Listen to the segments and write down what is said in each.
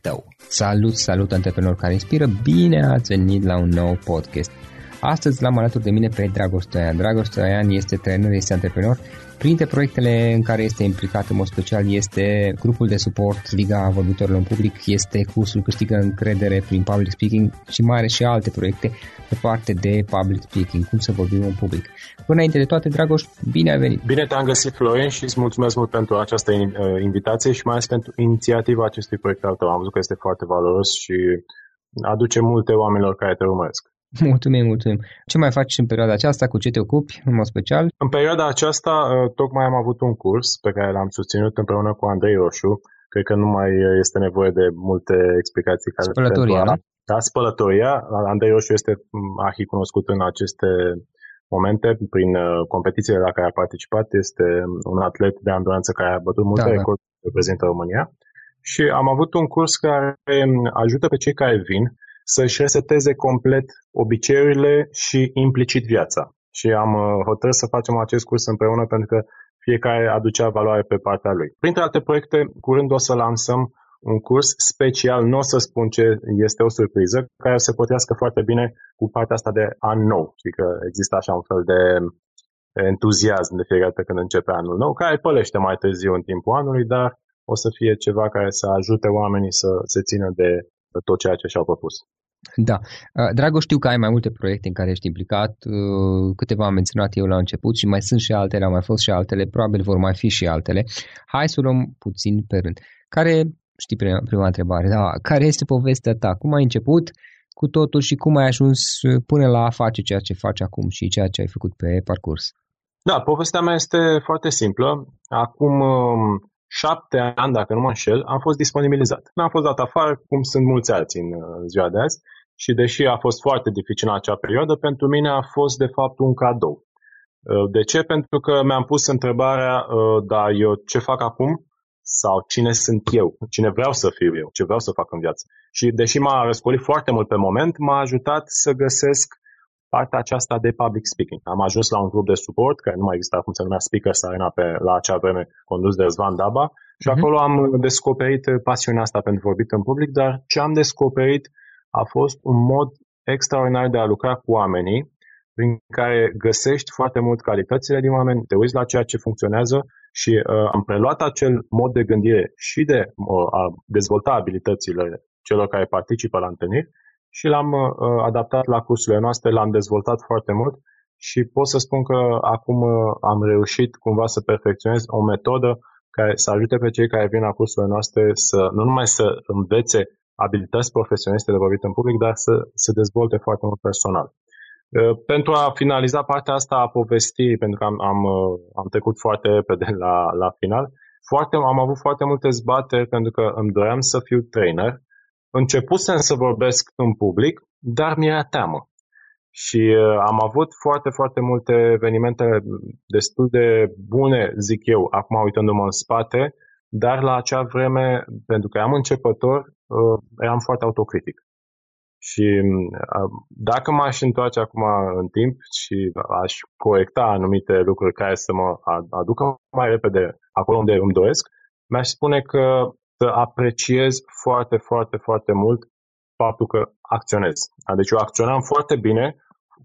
tău. Salut, salut antreprenori care inspiră, bine ați venit la un nou podcast. Astăzi l-am alături de mine pe Dragoș Stoian. Dragoș Stoian este trainer, este antreprenor. Printre proiectele în care este implicat în mod special este grupul de suport Liga Vorbitorilor în Public, este cursul Câștigă încredere prin public speaking și mai are și alte proiecte pe parte de public speaking, cum să vorbim în public. Până înainte de toate, Dragoș, bine ai venit! Bine te-am găsit, Florin, și îți mulțumesc mult pentru această uh, invitație și mai ales pentru inițiativa acestui proiect al tău. Am văzut că este foarte valoros și aduce multe oamenilor care te urmăresc. Mulțumim, mulțumim. Ce mai faci în perioada aceasta? Cu ce te ocupi în mod special? În perioada aceasta uh, tocmai am avut un curs pe care l-am susținut împreună cu Andrei Roșu. Cred că nu mai este nevoie de multe explicații. Care spălătoria, nu? Da, spălătoria. Andrei Roșu este arhi cunoscut în aceste momente prin uh, competițiile la care a participat. Este un atlet de anduranță care a bătut multe da, da. recorduri da. reprezintă România. Și am avut un curs care ajută pe cei care vin să-și reseteze complet obiceiurile și implicit viața. Și am uh, hotărât să facem acest curs împreună pentru că fiecare aducea valoare pe partea lui. Printre alte proiecte, curând o să lansăm un curs special, nu o să spun ce este o surpriză, care se potrivească foarte bine cu partea asta de an nou. Știi că există așa un fel de entuziasm de fiecare dată când începe anul nou, care pălește mai târziu în timpul anului, dar o să fie ceva care să ajute oamenii să se țină de tot ceea ce și-au propus. Da. Uh, Dragoș, știu că ai mai multe proiecte în care ești implicat, uh, câteva am menționat eu la început și mai sunt și altele, au mai fost și altele, probabil vor mai fi și altele. Hai să luăm puțin pe rând. Care, știi prima, prima întrebare, da, care este povestea ta? Cum ai început cu totul și cum ai ajuns până la a face ceea ce faci acum și ceea ce ai făcut pe parcurs? Da, povestea mea este foarte simplă. Acum um, șapte ani, dacă nu mă înșel, am fost disponibilizat. Nu am fost dat afară, cum sunt mulți alții în ziua de azi, și deși a fost foarte dificil în acea perioadă, pentru mine a fost de fapt un cadou. Uh, de ce? Pentru că mi-am pus întrebarea, uh, da, eu ce fac acum? Sau cine sunt eu? Cine vreau să fiu eu? Ce vreau să fac în viață? Și deși m-a răscolit foarte mult pe moment, m-a ajutat să găsesc partea aceasta de public speaking. Am ajuns la un grup de suport, care nu mai exista cum se numea Speakers Arena pe, la acea vreme, condus de Zvan Daba, și uh-huh. acolo am descoperit pasiunea asta pentru vorbit în public, dar ce am descoperit a fost un mod extraordinar de a lucra cu oamenii, prin care găsești foarte mult calitățile din oameni, te uiți la ceea ce funcționează și uh, am preluat acel mod de gândire și de uh, a dezvolta abilitățile celor care participă la întâlniri și l-am uh, adaptat la cursurile noastre, l-am dezvoltat foarte mult și pot să spun că acum uh, am reușit cumva să perfecționez o metodă care să ajute pe cei care vin la cursurile noastre să nu numai să învețe abilități profesioniste de vorbit în public, dar să se dezvolte foarte mult personal. Uh, pentru a finaliza partea asta a povestii, pentru că am, am, uh, am trecut foarte repede la, la final, foarte, am avut foarte multe zbateri pentru că îmi doream să fiu trainer. Începusem să vorbesc în public, dar mi-era teamă. Și uh, am avut foarte, foarte multe evenimente destul de bune, zic eu, acum uitându-mă în spate, dar la acea vreme, pentru că am începător, uh, eram foarte autocritic. Și uh, dacă m-aș întoarce acum în timp și aș corecta anumite lucruri care să mă aducă mai repede acolo unde îmi doresc, mi-aș spune că să apreciez foarte, foarte, foarte mult faptul că acționez. Deci eu acționam foarte bine,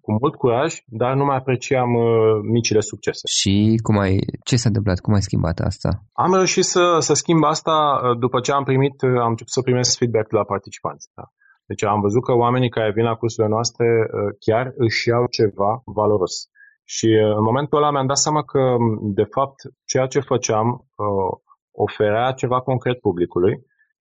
cu mult curaj, dar nu mai apreciam uh, micile succese. Și cum ai, ce s-a întâmplat? Cum ai schimbat asta? Am reușit să, să schimb asta uh, după ce am primit, uh, am început să primesc feedback de la participanți. Da? Deci am văzut că oamenii care vin la cursurile noastre uh, chiar își iau ceva valoros. Și uh, în momentul ăla mi-am dat seama că, de fapt, ceea ce făceam uh, oferea ceva concret publicului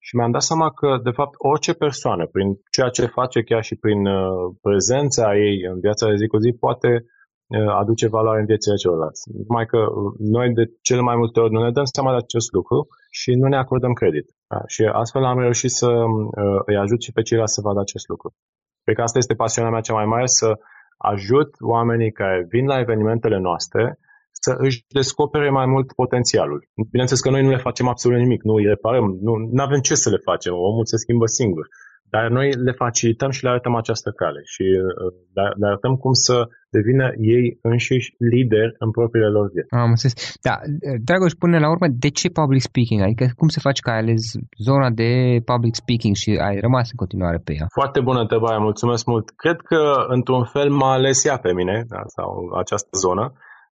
și mi-am dat seama că, de fapt, orice persoană, prin ceea ce face, chiar și prin uh, prezența ei în viața de zi cu zi, poate uh, aduce valoare în viețile celorlalți. Numai că uh, noi de cele mai multe ori nu ne dăm seama de acest lucru și nu ne acordăm credit. Da? Și astfel am reușit să îi ajut și pe ceilalți să vadă acest lucru. Cred că asta este pasiunea mea cea mai mare, să ajut oamenii care vin la evenimentele noastre să își descopere mai mult potențialul. Bineînțeles că noi nu le facem absolut nimic, nu îi reparăm, nu avem ce să le facem, omul se schimbă singur. Dar noi le facilităm și le arătăm această cale și uh, le arătăm cum să devină ei înșiși lideri în propriile lor vieți. Am înțeles. Da, Dragoș, până la urmă, de ce public speaking? Adică cum se face că ai ales zona de public speaking și ai rămas în continuare pe ea? Foarte bună întrebare, mulțumesc mult. Cred că, într-un fel, m-a ales ea pe mine, da, sau această zonă,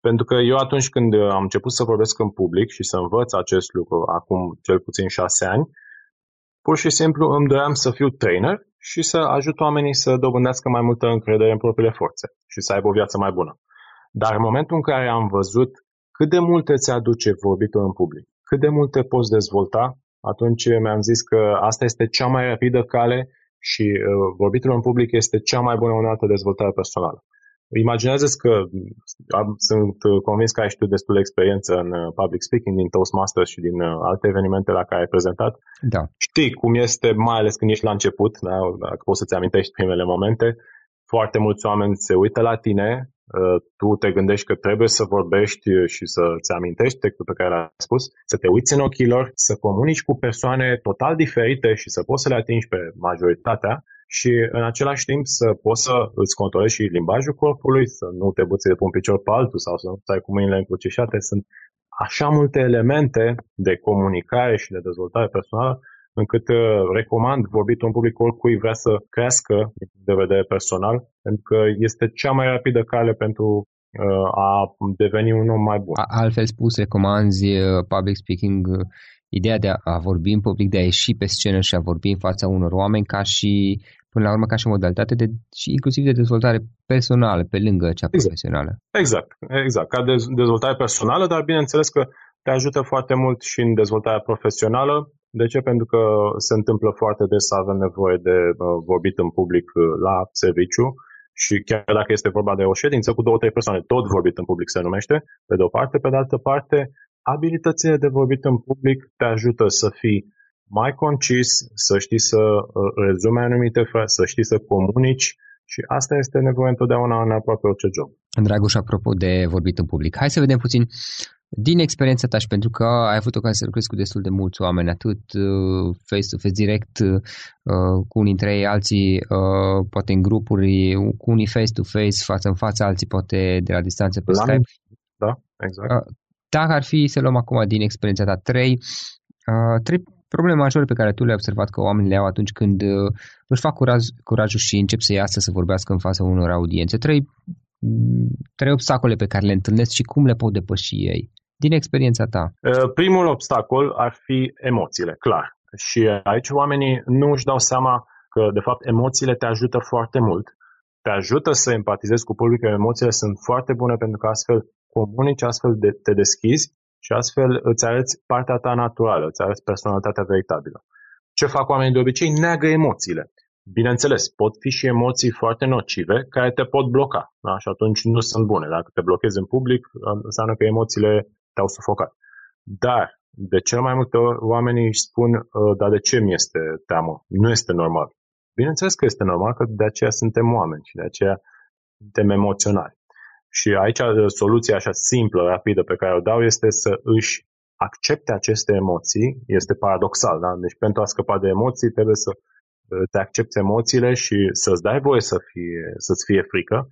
pentru că eu atunci când am început să vorbesc în public și să învăț acest lucru acum cel puțin șase ani, pur și simplu îmi doream să fiu trainer și să ajut oamenii să dobândească mai multă încredere în propriile forțe și să aibă o viață mai bună. Dar în momentul în care am văzut cât de multe ți aduce vorbitul în public, cât de multe poți dezvolta, atunci mi-am zis că asta este cea mai rapidă cale și uh, vorbitul în public este cea mai bună unealtă dezvoltare personală. Imaginează că am, sunt convins că ai și tu destul de experiență în uh, public speaking din Toastmasters și din uh, alte evenimente la care ai prezentat. Da. Știi cum este, mai ales când ești la început, da? dacă poți să-ți amintești primele momente, foarte mulți oameni se uită la tine, uh, tu te gândești că trebuie să vorbești și să-ți amintești textul pe care l-ai spus, să te uiți în ochii lor, să comunici cu persoane total diferite și să poți să le atingi pe majoritatea și în același timp să poți să îți controlezi și limbajul corpului, să nu te buți de pe un picior pe altul sau să nu stai cu mâinile încrucișate. Sunt așa multe elemente de comunicare și de dezvoltare personală încât uh, recomand vorbitul în public oricui vrea să crească din de vedere personal, pentru că este cea mai rapidă cale pentru uh, a deveni un om mai bun. Altfel spus, recomanzi uh, public speaking ideea de a vorbi în public, de a ieși pe scenă și a vorbi în fața unor oameni ca și până la urmă ca și modalitate de, și inclusiv de dezvoltare personală pe lângă cea exact. profesională. Exact, exact. Ca de, dezvoltare personală, dar bineînțeles că te ajută foarte mult și în dezvoltarea profesională. De ce? Pentru că se întâmplă foarte des să avem nevoie de uh, vorbit în public uh, la serviciu și chiar dacă este vorba de o ședință cu două, trei persoane, tot vorbit în public se numește, pe de o parte, pe de altă parte, abilitățile de vorbit în public te ajută să fii mai concis, să știi să uh, rezume anumite fraze, să știi să comunici și asta este nevoie întotdeauna în aproape orice job. Dragoș, apropo de vorbit în public, hai să vedem puțin din experiența ta și pentru că ai avut ocazia să lucrezi cu destul de mulți oameni, atât uh, face-to-face direct uh, cu unii dintre ei, alții uh, poate în grupuri, cu unii face-to-face, față în față, alții poate de la distanță pe la Skype. Da, exact. Dacă ar fi să luăm acum din experiența ta trei, trei probleme majore pe care tu le-ai observat că oamenii le au atunci când își fac curaj, curajul și încep să iasă să vorbească în fața unor audiențe. Trei, trei obstacole pe care le întâlnesc și cum le pot depăși ei din experiența ta? Primul obstacol ar fi emoțiile, clar. Și aici oamenii nu își dau seama că, de fapt, emoțiile te ajută foarte mult. Te ajută să empatizezi cu publicul, emoțiile sunt foarte bune pentru că astfel comunici, astfel de, te deschizi și astfel îți arăți partea ta naturală, îți arăți personalitatea veritabilă. Ce fac oamenii de obicei? Neagă emoțiile. Bineînțeles, pot fi și emoții foarte nocive care te pot bloca da? și atunci nu sunt bune. Dacă te blochezi în public, înseamnă că emoțiile te-au sufocat. Dar, de cel mai multe ori, oamenii își spun, ă, dar de ce mi este teamă? Nu este normal. Bineînțeles că este normal, că de aceea suntem oameni și de aceea suntem emoționali. Și aici ă, soluția așa simplă, rapidă pe care o dau este să își accepte aceste emoții. Este paradoxal, da? Deci pentru a scăpa de emoții trebuie să ă, te accepti emoțiile și să-ți dai voie să fie, să-ți fie frică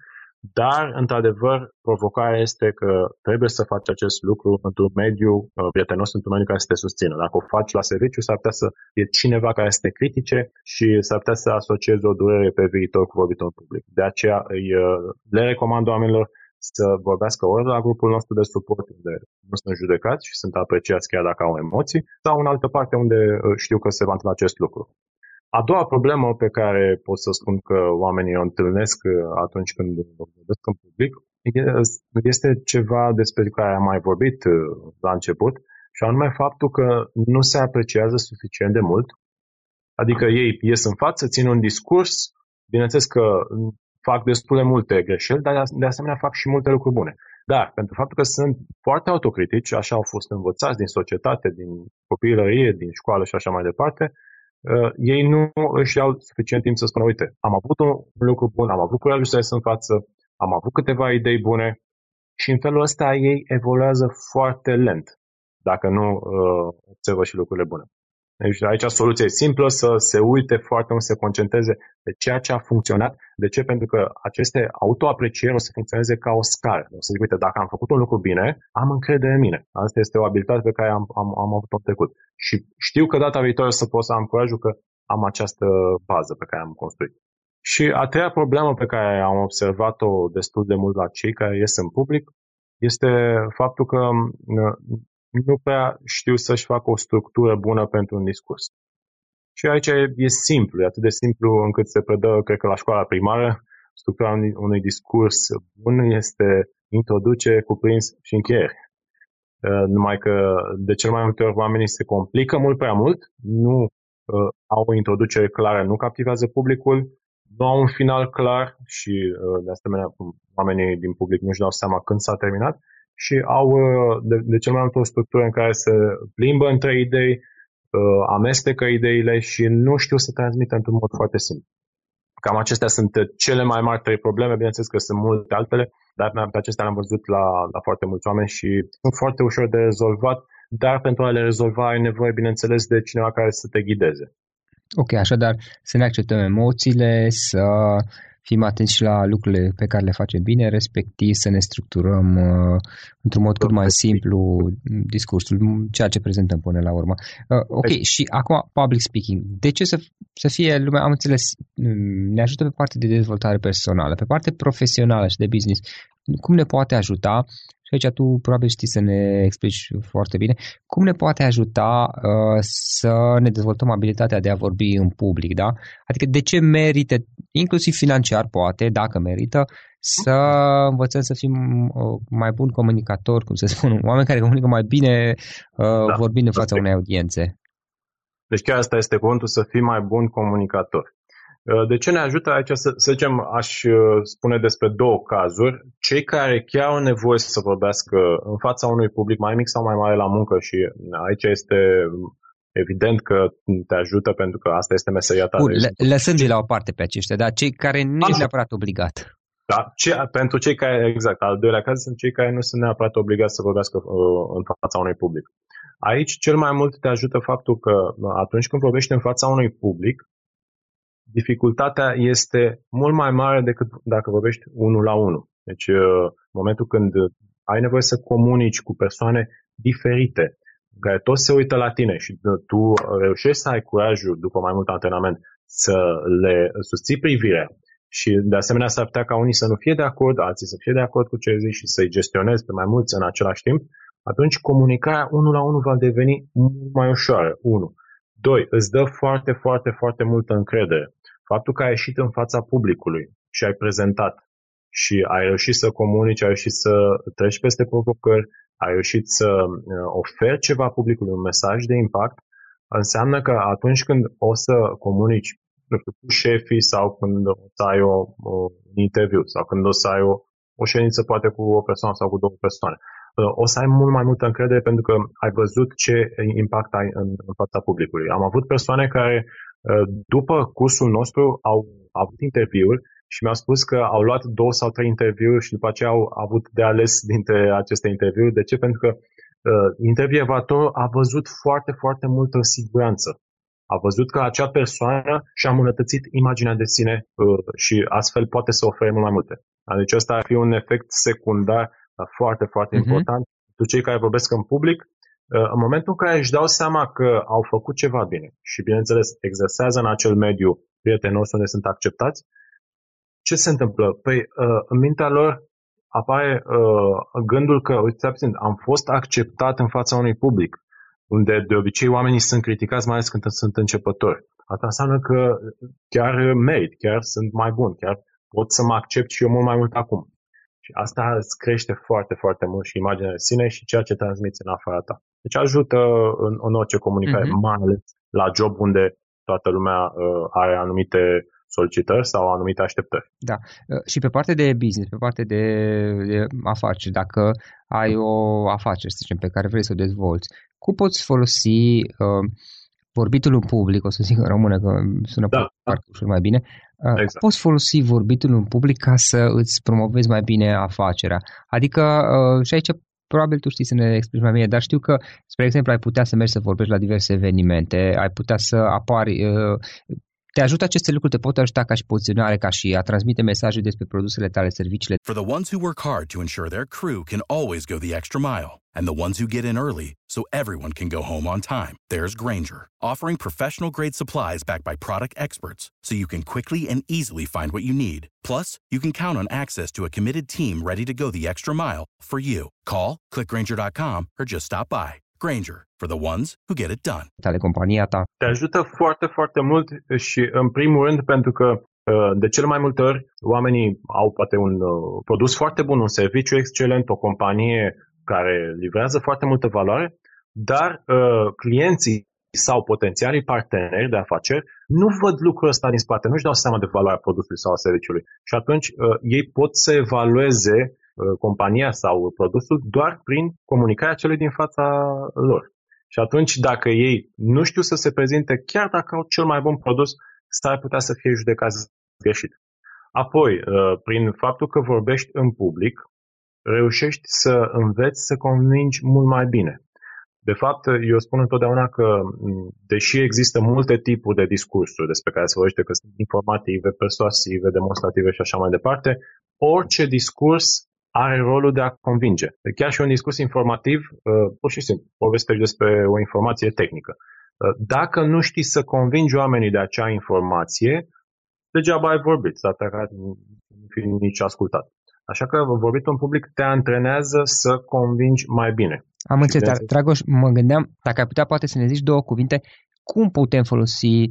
dar, într-adevăr, provocarea este că trebuie să faci acest lucru într-un mediu uh, prietenos, într-un mediu care să te susțină. Dacă o faci la serviciu, s-ar putea să fie cineva care să te critique și s-ar putea să asociezi o durere pe viitor cu vorbitul în public. De aceea îi, uh, le recomand oamenilor să vorbească ori la grupul nostru de suport, unde nu sunt judecați și sunt apreciați chiar dacă au emoții, sau în altă parte unde uh, știu că se va întâmpla acest lucru. A doua problemă pe care pot să spun că oamenii o întâlnesc uh, atunci când vorbesc în public este ceva despre care am mai vorbit uh, la început, și anume faptul că nu se apreciază suficient de mult. Adică ei ies în față, țin un discurs, bineînțeles că fac destul de multe greșeli, dar de asemenea fac și multe lucruri bune. Dar, pentru faptul că sunt foarte autocritici, așa au fost învățați din societate, din copilărie, din școală și așa mai departe, uh, ei nu își iau suficient timp să spună, uite, am avut un lucru bun, am avut curajul să ies în față, am avut câteva idei bune și în felul ăsta ei evoluează foarte lent, dacă nu uh, observă și lucrurile bune. Deci aici soluția e simplă, să se uite foarte mult, să se concentreze pe ceea ce a funcționat. De ce? Pentru că aceste autoaprecieri o să funcționeze ca o scară. O să zic, uite, dacă am făcut un lucru bine, am încredere în mine. Asta este o abilitate pe care am, am, am avut-o în trecut. Și știu că data viitoare să pot să am curajul că am această bază pe care am construit. Și a treia problemă pe care am observat-o destul de mult la cei care ies în public este faptul că nu prea știu să-și facă o structură bună pentru un discurs. Și aici e simplu, e atât de simplu încât se predă, cred că la școala primară, structura unui discurs bun este introduce, cuprins și încheiere. Uh, numai că de cel mai multe ori oamenii se complică mult prea mult, nu uh, au o introducere clară, nu captivează publicul, nu au un final clar și uh, de asemenea oamenii din public nu-și dau seama când s-a terminat și au uh, de, de cel mai multe o structură în care se plimbă între idei, uh, amestecă ideile și nu știu să transmită într-un mod foarte simplu. Cam acestea sunt cele mai mari trei probleme, bineînțeles că sunt multe altele, dar pe acestea le-am văzut la, la foarte mulți oameni și sunt foarte ușor de rezolvat, dar pentru a le rezolva ai nevoie, bineînțeles, de cineva care să te ghideze. Ok, așadar să ne acceptăm emoțiile, să fim atenți și la lucrurile pe care le facem bine, respectiv să ne structurăm uh, într-un mod cât mai simplu discursul, ceea ce prezentăm până la urmă. Uh, ok, și acum public speaking. De ce să, să fie lumea, am înțeles, ne ajută pe partea de dezvoltare personală, pe partea profesională și de business. Cum ne poate ajuta și aici tu probabil știi să ne explici foarte bine cum ne poate ajuta uh, să ne dezvoltăm abilitatea de a vorbi în public, da? Adică de ce merită, inclusiv financiar poate, dacă merită, să învățăm să fim uh, mai buni comunicatori, cum să spun, oameni care comunică mai bine uh, da, vorbind în fața unei audiențe. Deci chiar asta este cuvântul, să fii mai bun comunicator. Uh, de ce ne ajută aici, să, să zicem, aș uh, spune despre două cazuri. Cei care chiar au nevoie să vorbească în fața unui public mai mic sau mai mare la muncă și aici este evident că te ajută pentru că asta este meseria ta. Bun, lăsând de la o parte pe aceștia, dar cei care nu sunt neapărat obligat. Da, ce, pentru cei care, exact, al doilea caz sunt cei care nu sunt neapărat obligați să vorbească uh, în fața unui public. Aici cel mai mult te ajută faptul că atunci când vorbești în fața unui public, dificultatea este mult mai mare decât dacă vorbești unul la unul. Deci, uh, în momentul când ai nevoie să comunici cu persoane diferite, care toți se uită la tine și tu reușești să ai curajul, după mai mult antrenament, să le susții privirea și de asemenea s-ar putea ca unii să nu fie de acord, alții să fie de acord cu ce zici și să-i gestionezi pe mai mulți în același timp, atunci comunicarea unul la unul va deveni mult mai ușoară, unu. Doi, îți dă foarte, foarte, foarte multă încredere. Faptul că ai ieșit în fața publicului și ai prezentat și ai reușit să comunici, ai reușit să treci peste provocări, ai reușit să uh, oferi ceva publicului, un mesaj de impact, înseamnă că atunci când o să comunici nu știu, cu șefii sau când o să ai o, o, un interviu sau când o să ai o, o ședință poate cu o persoană sau cu două persoane, uh, o să ai mult mai multă încredere pentru că ai văzut ce impact ai în, în fața publicului. Am avut persoane care uh, după cursul nostru au avut interviuri și mi-au spus că au luat două sau trei interviuri și după aceea au avut de ales dintre aceste interviuri. De ce? Pentru că uh, intervievatorul a văzut foarte, foarte multă siguranță. A văzut că acea persoană și-a îmbunătățit imaginea de sine uh, și astfel poate să ofere mult mai multe. Deci ăsta ar fi un efect secundar uh, foarte, foarte uh-huh. important. Pentru cei care vorbesc în public, uh, în momentul în care își dau seama că au făcut ceva bine și, bineînțeles, exersează în acel mediu prietenos unde sunt acceptați, ce se întâmplă? Păi, uh, în mintea lor apare uh, gândul că, uite, am fost acceptat în fața unui public, unde de obicei oamenii sunt criticați, mai ales când sunt începători. Asta înseamnă că chiar merit, chiar sunt mai bun, chiar pot să mă accept și eu mult mai mult acum. Și asta îți crește foarte, foarte mult și imaginea de sine și ceea ce transmiți în afara ta. Deci ajută în, în orice comunicare, mm-hmm. mai ales la job unde toată lumea uh, are anumite solicitări sau anumite așteptări. Da. Uh, și pe partea de business, pe partea de, de afaceri, dacă ai o afacere, să zicem, pe care vrei să o dezvolți, cum poți folosi uh, vorbitul în public, o să zic în română că sună da, parcă da. mai bine, uh, exact. poți folosi vorbitul în public ca să îți promovezi mai bine afacerea. Adică, uh, și aici probabil tu știi să ne explici mai bine, dar știu că, spre exemplu, ai putea să mergi să vorbești la diverse evenimente, ai putea să apari uh, te ajută aceste lucruri, te pot ajuta ca și poziționare, ca și a transmite mesaje despre produsele tale, serviciile. For the ones who work hard to ensure their crew can always go the extra mile, and the ones who get in early so everyone can go home on time, there's Granger, offering professional grade supplies backed by product experts, so you can quickly and easily find what you need. Plus, you can count on access to a committed team ready to go the extra mile for you. Call, clickgranger.com, or just stop by. Granger, for the ones who get it done. Tale compania ta. Te ajută foarte, foarte mult și în primul rând pentru că uh, de cel mai multe ori oamenii au poate un uh, produs foarte bun, un serviciu excelent, o companie care livrează foarte multă valoare, dar uh, clienții sau potențialii parteneri de afaceri nu văd lucrul ăsta din spate, nu-și dau seama de valoarea produsului sau a serviciului. Și atunci uh, ei pot să evalueze Uh, compania sau produsul doar prin comunicarea celui din fața lor. Și atunci, dacă ei nu știu să se prezinte, chiar dacă au cel mai bun produs, s-ar putea să fie judecați greșit. Apoi, uh, prin faptul că vorbești în public, reușești să înveți să convingi mult mai bine. De fapt, eu spun întotdeauna că, deși există multe tipuri de discursuri despre care se vorbește că sunt informative, persuasive, demonstrative și așa mai departe, orice discurs are rolul de a convinge. Chiar și un discurs informativ, uh, pur și simplu, povestești despre o informație tehnică. Uh, dacă nu știi să convingi oamenii de acea informație, degeaba ai vorbit, data nu fi nici ascultat. Așa că vorbitul în public te antrenează să convingi mai bine. Am înțeles, dar Dragoș, mă gândeam, dacă ai putea poate să ne zici două cuvinte, cum putem folosi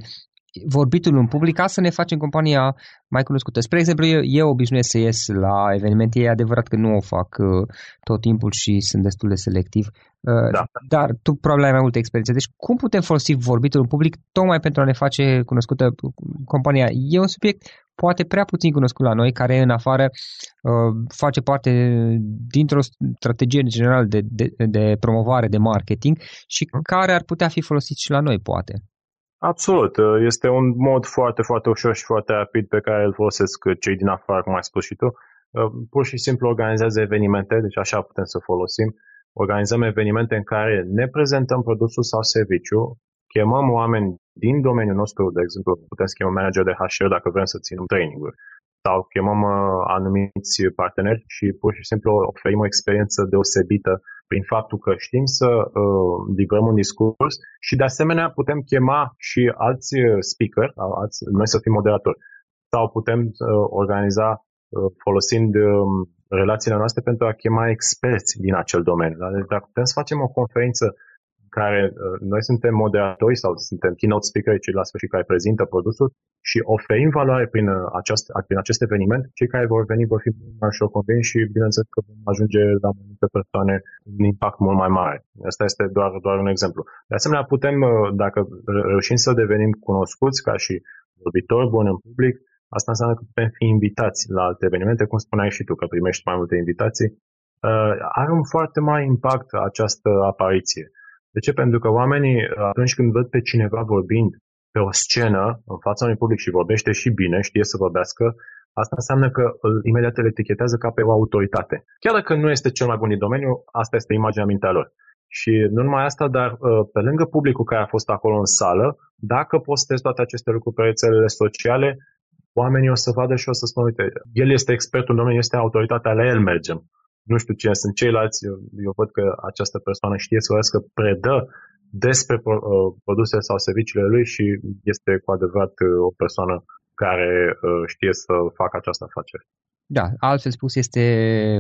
vorbitul în public ca să ne facem compania mai cunoscută. Spre exemplu, eu, eu obișnuiesc să ies la evenimente, e adevărat că nu o fac uh, tot timpul și sunt destul de selectiv, uh, da. dar tu probabil ai mai multe experiențe. Deci cum putem folosi vorbitul în public tocmai pentru a ne face cunoscută compania? E un subiect poate prea puțin cunoscut la noi, care în afară uh, face parte dintr-o strategie generală de, de, de promovare, de marketing și mm. care ar putea fi folosit și la noi, poate. Absolut. Este un mod foarte, foarte ușor și foarte rapid pe care îl folosesc cei din afară, cum ai spus și tu. Pur și simplu organizează evenimente, deci așa putem să folosim. Organizăm evenimente în care ne prezentăm produsul sau serviciu, chemăm oameni din domeniul nostru, de exemplu, putem să chemăm manager de HR dacă vrem să ținem training-uri sau chemăm uh, anumiți parteneri și pur și simplu oferim o experiență deosebită prin faptul că știm să uh, livrăm un discurs și de asemenea putem chema și alți uh, speaker, alți, noi să fim moderatori, sau putem uh, organiza uh, folosind uh, relațiile noastre pentru a chema experți din acel domeniu. Da? Deci dacă putem să facem o conferință care uh, noi suntem moderatori sau suntem keynote speaker, cei la sfârșit care prezintă produsul și oferim valoare prin, uh, aceast, prin acest eveniment, cei care vor veni vor fi mai ușor convinși și bineînțeles că vom ajunge la multe persoane un impact mult mai mare. Asta este doar, doar un exemplu. De asemenea, putem, uh, dacă reușim să devenim cunoscuți ca și vorbitori buni în public, asta înseamnă că putem fi invitați la alte evenimente, cum spuneai și tu, că primești mai multe invitații. Are un foarte mare impact această apariție. De ce? Pentru că oamenii, atunci când văd pe cineva vorbind pe o scenă, în fața unui public și vorbește și bine, știe să vorbească, asta înseamnă că îl, imediat îl etichetează ca pe o autoritate. Chiar dacă nu este cel mai bun din domeniu, asta este imaginea mintea lor. Și nu numai asta, dar pe lângă publicul care a fost acolo în sală, dacă postezi toate aceste lucruri pe rețelele sociale, oamenii o să vadă și o să spună, uite, el este expertul în domeniu, este autoritatea, la el mergem nu știu cine sunt ceilalți, eu, eu văd că această persoană știe să vorbească, predă despre uh, produse sau serviciile lui și este cu adevărat uh, o persoană care uh, știe să facă această afacere. Da, altfel spus, este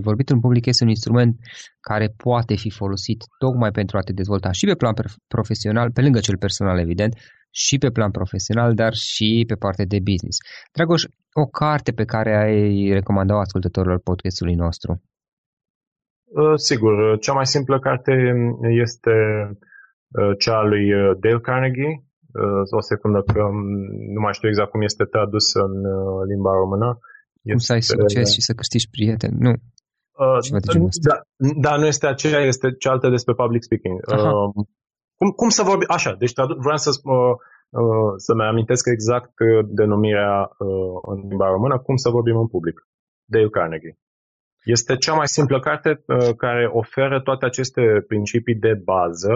vorbitul în public este un instrument care poate fi folosit tocmai pentru a te dezvolta și pe plan profesional, pe lângă cel personal, evident, și pe plan profesional, dar și pe partea de business. Dragoș, o carte pe care ai recomandat ascultătorilor podcastului nostru? Uh, sigur, uh, cea mai simplă carte este uh, cea a lui Dale Carnegie. O secundă că um, nu mai știu exact cum este tradus în limba română. Cum să ai succes și să câștigi prieteni, nu? Uh, da, da, nu este aceea, este cealaltă despre public speaking. Uh, cum, cum să vorbi? Așa, deci tradu- vreau să, uh, uh, să-mi amintesc exact denumirea uh, în limba română, cum să vorbim în public. Dale Carnegie. Este cea mai simplă carte uh, care oferă toate aceste principii de bază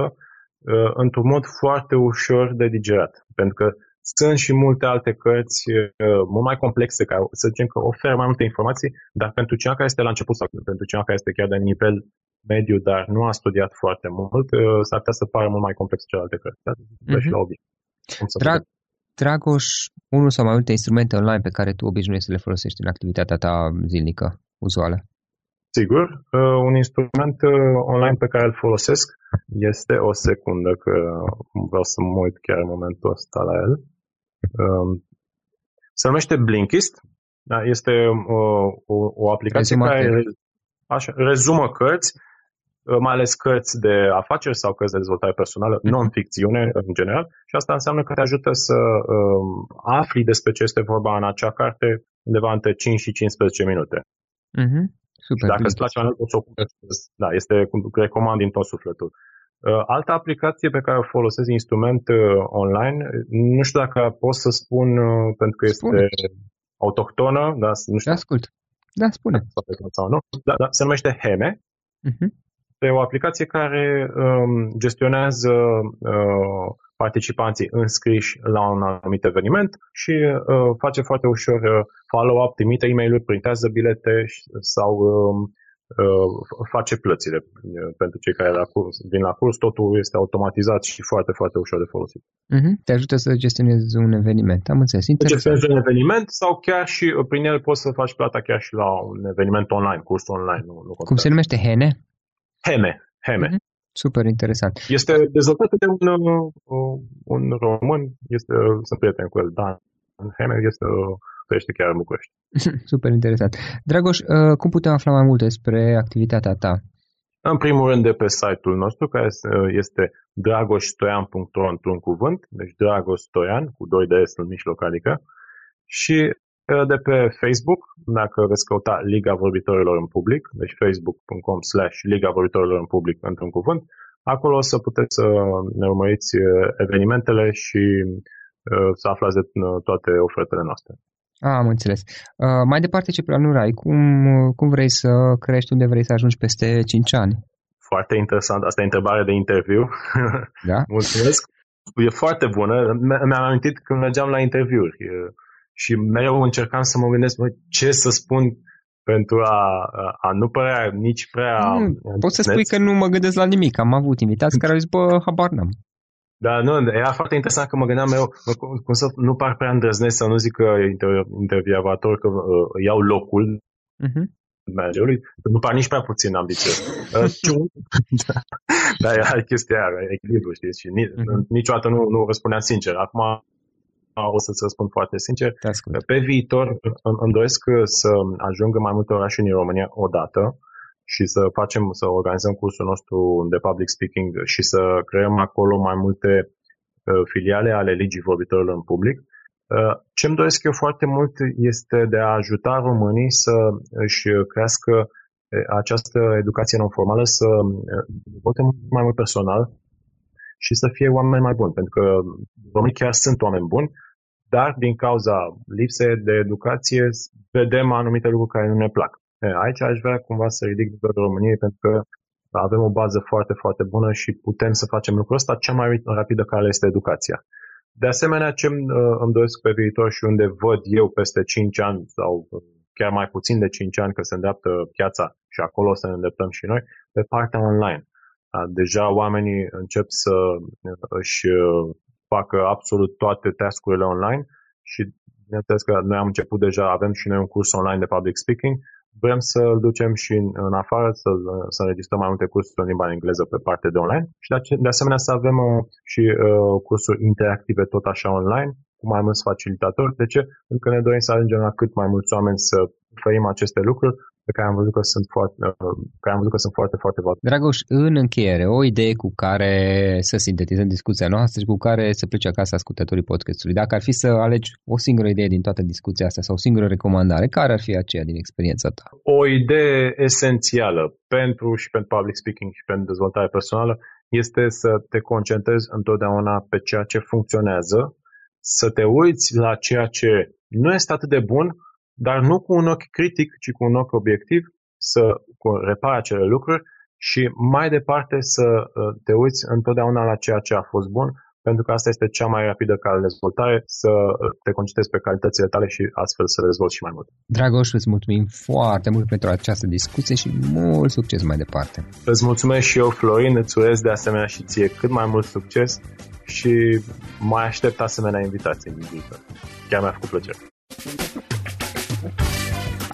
uh, într-un mod foarte ușor de digerat. Pentru că sunt și multe alte cărți uh, mult mai complexe, care să zicem că oferă mai multe informații, dar pentru cineva care este la început sau pentru cineva care este chiar de nivel mediu, dar nu a studiat foarte mult, s-ar putea să pară mult mai complex celelalte cărți. Da? Mm-hmm. Și la Drag- Dragoș, unul sau mai multe instrumente online pe care tu obișnuiești să le folosești în activitatea ta zilnică, uzuală? Sigur, uh, un instrument uh, online pe care îl folosesc este o secundă, că vreau să mă uit chiar în momentul ăsta la el. Um, se numește Blinkist. Da, este o, uh, o, o aplicație Rezumate. care așa, rezumă cărți, mai ales cărți de afaceri sau cărți de dezvoltare personală, mhm. non-ficțiune în general, și asta înseamnă că te ajută să um, afli despre ce este vorba în acea carte undeva între 5 și 15 minute. Uh-huh. Super, și dacă îți place mai mult, poți să o Da, este, recomand din tot sufletul. Uh, altă aplicație pe care o folosesc instrument uh, online, nu știu dacă pot să spun, uh, pentru că spune. este autohtonă, da, nu știu. Da, ascult. Da, spune. Sau nu. Da, da, se numește Heme. Uh-huh. este o aplicație care um, gestionează uh, participanții înscriși la un anumit eveniment și uh, face foarte ușor uh, follow-up, trimite e-mail-uri, printează bilete sau uh, uh, face plățile uh, pentru cei care la curs, vin la curs. Totul este automatizat și foarte, foarte ușor de folosit. Uh-huh. Te ajută să gestionezi un eveniment. Am înțeles. Interesant. Gestionezi un eveniment sau chiar și uh, prin el poți să faci plata chiar și la un eveniment online, curs online. Nu, nu Cum se numește? Hene? Heme. Heme. Uh-huh. Super interesant. Este dezvoltat de un, uh, un român, este, sunt prieten cu el, Dan Heme, este trăiește chiar în București. Super interesant. Dragoș, uh, cum putem afla mai multe despre activitatea ta? În primul rând de pe site-ul nostru, care este dragostoian.ro într-un cuvânt, deci Dragostoian, cu 2 de S în mijloc, adică, și uh, de pe Facebook, dacă veți căuta Liga Vorbitorilor în Public, deci facebook.com slash Liga Vorbitorilor în Public într-un cuvânt, acolo o să puteți să ne urmăriți uh, evenimentele și să aflați de toate ofertele noastre. A, am înțeles. Uh, mai departe, ce planuri ai? Cum, cum vrei să crești? Unde vrei să ajungi peste 5 ani? Foarte interesant. Asta e întrebare de interviu. Da? Mulțumesc. E foarte bună. Mi-am amintit când mergeam la interviuri și mereu încercam să mă gândesc mă, ce să spun pentru a, a nu părea nici prea... Mm, poți să spui că nu mă gândesc la nimic. Am avut invitați care au zis, bă, habar n-am. Da, nu, era foarte interesant că mă gândeam eu, cum să nu par prea îndrăznesc să nu zic că intervievator că uh, iau locul uh-huh. managerului, nu par nici prea puțin ambițios. Uh, da, era chestia aia, echilibru, știți, și ni- uh-huh. niciodată nu, nu răspundeam sincer. Acum o să-ți răspund foarte sincer. Pe viitor îmi doresc să ajungă mai multe orașe în România odată și să facem, să organizăm cursul nostru de public speaking și să creăm acolo mai multe uh, filiale ale Ligii Vorbitorilor în public. Uh, ce îmi doresc eu foarte mult este de a ajuta românii să își crească uh, această educație non-formală, să vote mai mult personal și să fie oameni mai buni, pentru că românii chiar sunt oameni buni, dar din cauza lipsei de educație vedem anumite lucruri care nu ne plac. Aici aș vrea cumva să ridic nivelul României pentru că avem o bază foarte, foarte bună și putem să facem lucrul ăsta. Cea mai rapidă cale este educația. De asemenea, ce îmi doresc pe viitor și unde văd eu peste 5 ani sau chiar mai puțin de 5 ani că se îndreaptă piața și acolo să ne îndreptăm și noi, pe partea online. Deja oamenii încep să își facă absolut toate taskurile online și bineînțeles că noi am început deja, avem și noi un curs online de public speaking vrem să îl ducem și în, în afară, să, să înregistrăm mai multe cursuri în limba engleză pe partea de online și de, de asemenea să avem uh, și uh, cursuri interactive tot așa online cu mai mulți facilitatori. De ce? Pentru că ne dorim să ajungem la cât mai mulți oameni să oferim aceste lucruri pe care am văzut că sunt foarte, uh, care am văzut că sunt foarte, foarte valoroase. Dragoș, în încheiere, o idee cu care să sintetizăm discuția noastră și cu care să plece acasă ascultătorii podcastului. Dacă ar fi să alegi o singură idee din toată discuția asta sau o singură recomandare, care ar fi aceea din experiența ta? O idee esențială pentru și pentru public speaking și pentru dezvoltare personală este să te concentrezi întotdeauna pe ceea ce funcționează, să te uiți la ceea ce nu este atât de bun, dar nu cu un ochi critic, ci cu un ochi obiectiv, să repare acele lucruri și mai departe să uh, te uiți întotdeauna la ceea ce a fost bun, pentru că asta este cea mai rapidă cale de dezvoltare, să uh, te concentrezi pe calitățile tale și astfel să dezvolți și mai mult. Dragoș, îți mulțumim foarte mult pentru această discuție și mult succes mai departe. Îți mulțumesc și eu, Florin, îți urez de asemenea și ție cât mai mult succes și mai aștept asemenea invitații în viitor. Chiar mi-a făcut plăcere.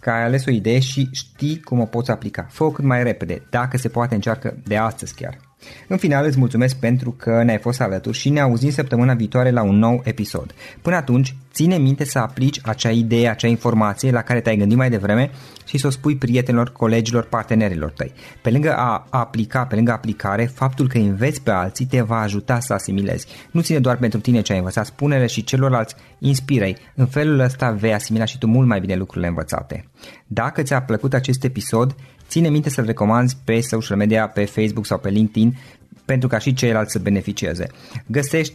că ai ales o idee și știi cum o poți aplica. Fă-o cât mai repede, dacă se poate încearcă de astăzi chiar. În final îți mulțumesc pentru că ne-ai fost alături și ne auzim săptămâna viitoare la un nou episod. Până atunci, ține minte să aplici acea idee, acea informație la care te-ai gândit mai devreme și să o spui prietenilor, colegilor, partenerilor tăi. Pe lângă a aplica, pe lângă aplicare, faptul că înveți pe alții te va ajuta să asimilezi. Nu ține doar pentru tine ce ai învățat, spune-le și celorlalți, inspiră În felul ăsta vei asimila și tu mult mai bine lucrurile învățate. Dacă ți-a plăcut acest episod, ține minte să-l recomanzi pe social media, pe Facebook sau pe LinkedIn pentru ca și ceilalți să beneficieze. Găsești